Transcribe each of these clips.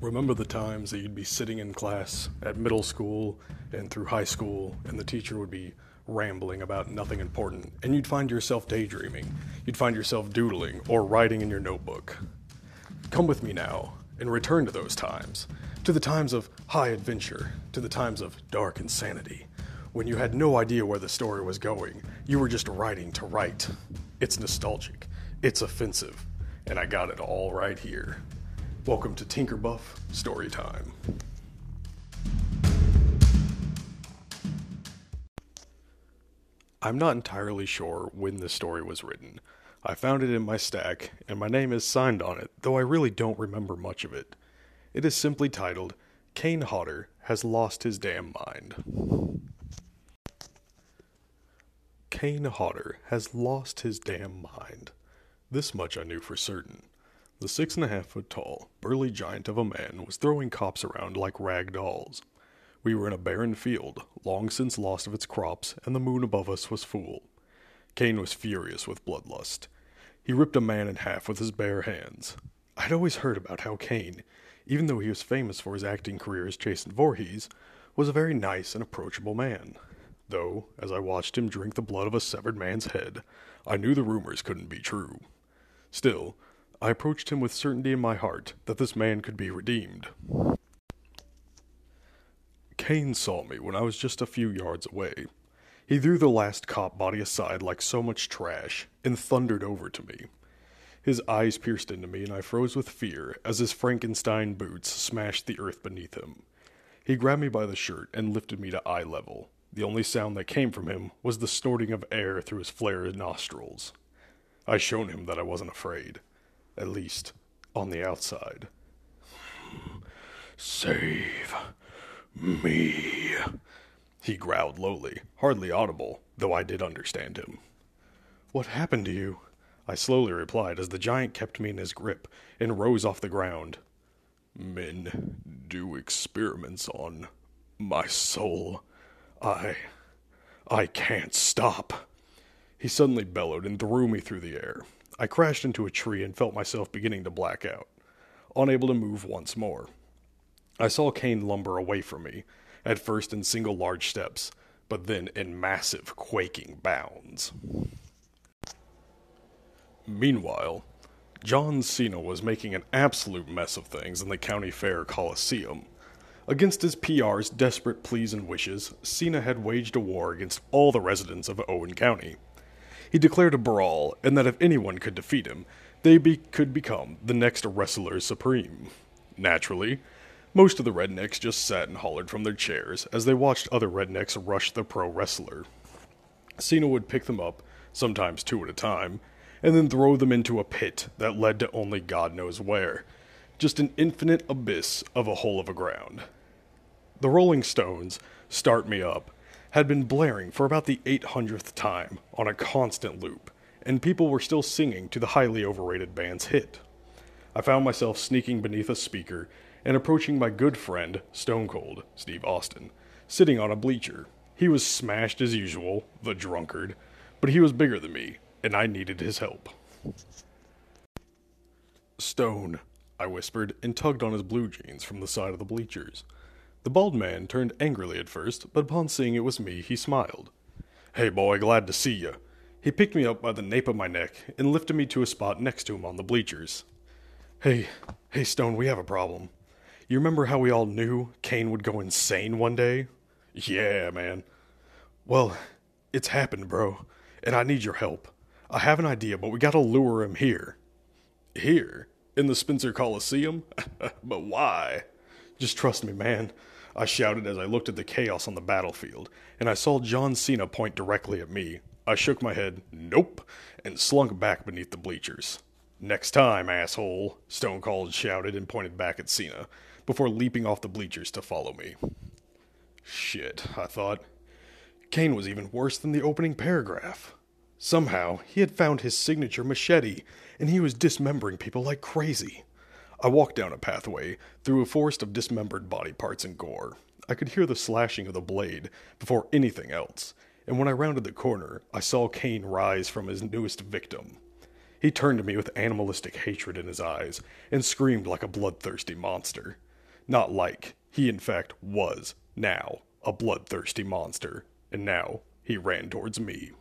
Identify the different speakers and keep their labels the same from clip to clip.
Speaker 1: Remember the times that you'd be sitting in class at middle school and through high school, and the teacher would be rambling about nothing important, and you'd find yourself daydreaming, you'd find yourself doodling or writing in your notebook. Come with me now and return to those times, to the times of high adventure, to the times of dark insanity, when you had no idea where the story was going. You were just writing to write. It's nostalgic, it's offensive, and I got it all right here. Welcome to Tinkerbuff Story Time. I'm not entirely sure when this story was written. I found it in my stack, and my name is signed on it, though I really don't remember much of it. It is simply titled Kane Hodder Has Lost His Damn Mind. Kane Hodder has lost his damn mind. This much I knew for certain. The six and a half foot tall, burly giant of a man was throwing cops around like rag dolls. We were in a barren field, long since lost of its crops, and the moon above us was full. Kane was furious with bloodlust. He ripped a man in half with his bare hands. I'd always heard about how Kane, even though he was famous for his acting career as Jason Voorhees, was a very nice and approachable man. Though, as I watched him drink the blood of a severed man's head, I knew the rumors couldn't be true. Still, I approached him with certainty in my heart that this man could be redeemed. Kane saw me when I was just a few yards away. He threw the last cop body aside like so much trash and thundered over to me. His eyes pierced into me, and I froze with fear as his Frankenstein boots smashed the earth beneath him. He grabbed me by the shirt and lifted me to eye level. The only sound that came from him was the snorting of air through his flared nostrils. I showed him that I wasn't afraid at least on the outside. Save me, he growled lowly, hardly audible, though I did understand him. What happened to you? I slowly replied as the giant kept me in his grip and rose off the ground. Men do experiments on my soul. I. I can't stop. He suddenly bellowed and threw me through the air. I crashed into a tree and felt myself beginning to black out, unable to move once more. I saw Kane lumber away from me, at first in single large steps, but then in massive, quaking bounds. Meanwhile, John Cena was making an absolute mess of things in the County Fair Coliseum. Against his PR's desperate pleas and wishes, Cena had waged a war against all the residents of Owen County he declared a brawl, and that if anyone could defeat him, they be- could become the next wrestler supreme. Naturally, most of the rednecks just sat and hollered from their chairs as they watched other rednecks rush the pro wrestler. Cena would pick them up, sometimes two at a time, and then throw them into a pit that led to only God knows where. Just an infinite abyss of a hole of a ground. The Rolling Stones, Start Me Up, had been blaring for about the 800th time on a constant loop, and people were still singing to the highly overrated band's hit. I found myself sneaking beneath a speaker and approaching my good friend, Stone Cold, Steve Austin, sitting on a bleacher. He was smashed as usual, the drunkard, but he was bigger than me, and I needed his help. Stone, I whispered, and tugged on his blue jeans from the side of the bleachers. The bald man turned angrily at first, but upon seeing it was me, he smiled. Hey, boy, glad to see you. He picked me up by the nape of my neck and lifted me to a spot next to him on the bleachers. Hey, hey, Stone, we have a problem. You remember how we all knew Kane would go insane one day? Yeah, man. Well, it's happened, bro, and I need your help. I have an idea, but we gotta lure him here. Here? In the Spencer Coliseum? but why? Just trust me, man. I shouted as I looked at the chaos on the battlefield, and I saw John Cena point directly at me. I shook my head, nope, and slunk back beneath the bleachers. Next time, asshole, Stone Cold shouted and pointed back at Cena, before leaping off the bleachers to follow me. Shit, I thought. Kane was even worse than the opening paragraph. Somehow, he had found his signature machete, and he was dismembering people like crazy. I walked down a pathway through a forest of dismembered body parts and gore. I could hear the slashing of the blade before anything else, and when I rounded the corner, I saw Kane rise from his newest victim. He turned to me with animalistic hatred in his eyes and screamed like a bloodthirsty monster. Not like. He, in fact, was, now, a bloodthirsty monster. And now, he ran towards me.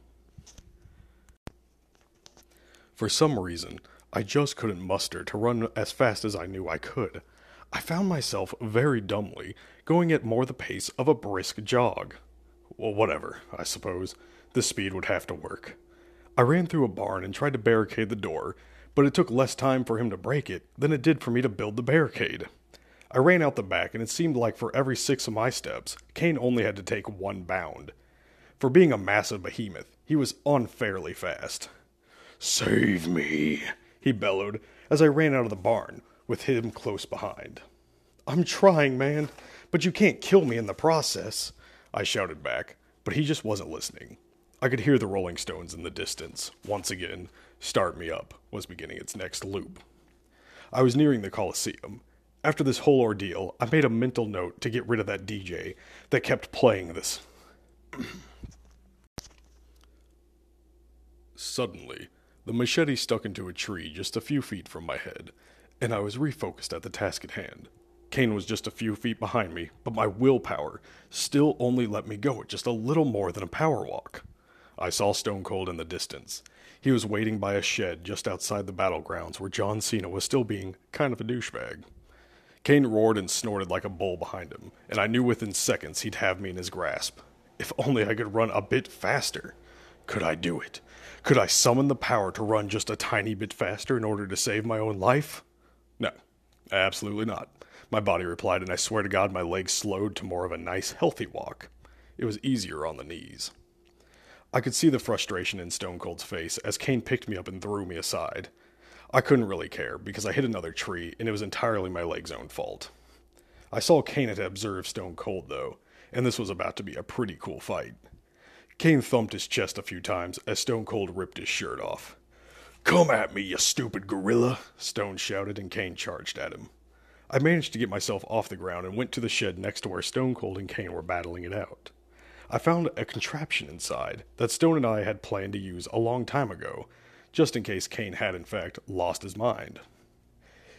Speaker 1: For some reason, I just couldn't muster to run as fast as I knew I could. I found myself very dumbly going at more the pace of a brisk jog. Well, whatever, I suppose. This speed would have to work. I ran through a barn and tried to barricade the door, but it took less time for him to break it than it did for me to build the barricade. I ran out the back, and it seemed like for every six of my steps, Kane only had to take one bound. For being a massive behemoth, he was unfairly fast. Save me, he bellowed as I ran out of the barn, with him close behind. I'm trying, man, but you can't kill me in the process, I shouted back, but he just wasn't listening. I could hear the Rolling Stones in the distance. Once again, Start Me Up was beginning its next loop. I was nearing the Coliseum. After this whole ordeal, I made a mental note to get rid of that DJ that kept playing this. Suddenly, the machete stuck into a tree just a few feet from my head, and I was refocused at the task at hand. Kane was just a few feet behind me, but my willpower still only let me go at just a little more than a power walk. I saw Stone Cold in the distance. He was waiting by a shed just outside the battlegrounds where John Cena was still being kind of a douchebag. Kane roared and snorted like a bull behind him, and I knew within seconds he'd have me in his grasp. If only I could run a bit faster. Could I do it? Could I summon the power to run just a tiny bit faster in order to save my own life? No, absolutely not. My body replied, and I swear to God, my legs slowed to more of a nice, healthy walk. It was easier on the knees. I could see the frustration in Stone Cold's face as Kane picked me up and threw me aside. I couldn't really care because I hit another tree and it was entirely my leg's own fault. I saw Kane had observed Stone Cold though, and this was about to be a pretty cool fight. Kane thumped his chest a few times as Stone Cold ripped his shirt off. Come at me, you stupid gorilla! Stone shouted and Kane charged at him. I managed to get myself off the ground and went to the shed next to where Stone Cold and Kane were battling it out. I found a contraption inside that Stone and I had planned to use a long time ago, just in case Kane had in fact lost his mind.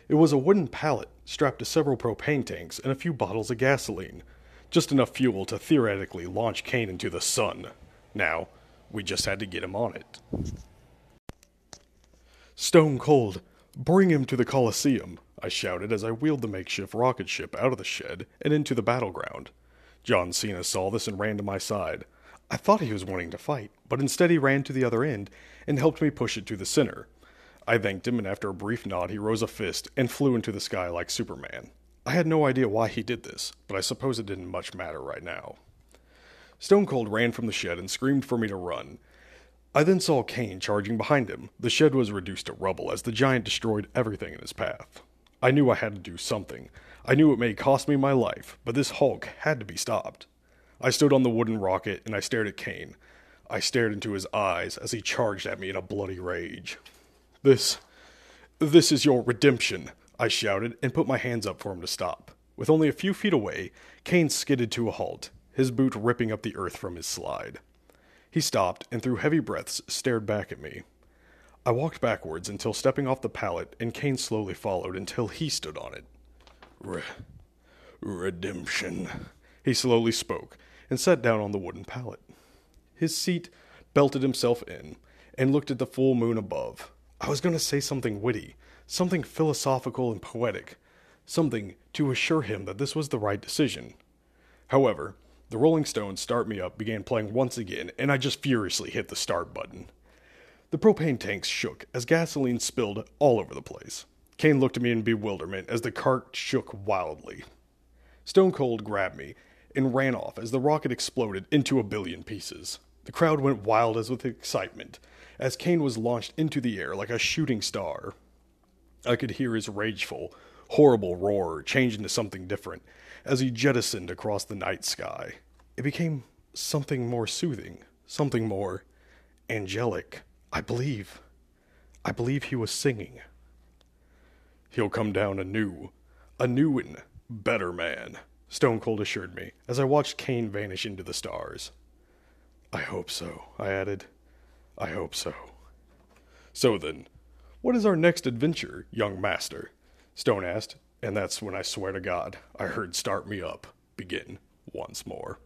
Speaker 1: It was a wooden pallet strapped to several propane tanks and a few bottles of gasoline, just enough fuel to theoretically launch Kane into the sun. Now, we just had to get him on it. Stone cold, bring him to the Colosseum, I shouted as I wheeled the makeshift rocket ship out of the shed and into the battleground. John Cena saw this and ran to my side. I thought he was wanting to fight, but instead he ran to the other end and helped me push it to the center. I thanked him, and after a brief nod, he rose a fist and flew into the sky like Superman. I had no idea why he did this, but I suppose it didn't much matter right now. Stone Cold ran from the shed and screamed for me to run. I then saw Kane charging behind him. The shed was reduced to rubble as the giant destroyed everything in his path. I knew I had to do something. I knew it may cost me my life, but this Hulk had to be stopped. I stood on the wooden rocket and I stared at Kane. I stared into his eyes as he charged at me in a bloody rage. This. This is your redemption, I shouted and put my hands up for him to stop. With only a few feet away, Kane skidded to a halt, his boot ripping up the earth from his slide. He stopped and, through heavy breaths, stared back at me. I walked backwards until stepping off the pallet, and Kane slowly followed until he stood on it. Re- redemption, he slowly spoke, and sat down on the wooden pallet. His seat belted himself in, and looked at the full moon above. I was going to say something witty, something philosophical and poetic, something to assure him that this was the right decision. However, the Rolling Stones Start Me Up began playing once again, and I just furiously hit the start button. The propane tanks shook as gasoline spilled all over the place. Kane looked at me in bewilderment as the cart shook wildly. Stone Cold grabbed me and ran off as the rocket exploded into a billion pieces. The crowd went wild as with excitement as Kane was launched into the air like a shooting star. I could hear his rageful, horrible roar change into something different as he jettisoned across the night sky. It became something more soothing, something more angelic. I believe. I believe he was singing. He'll come down a new, a new and better man, Stone Cold assured me as I watched Kane vanish into the stars. I hope so, I added. I hope so. So then, what is our next adventure, young master? Stone asked, And that's when I swear to God, I heard Start Me Up begin once more.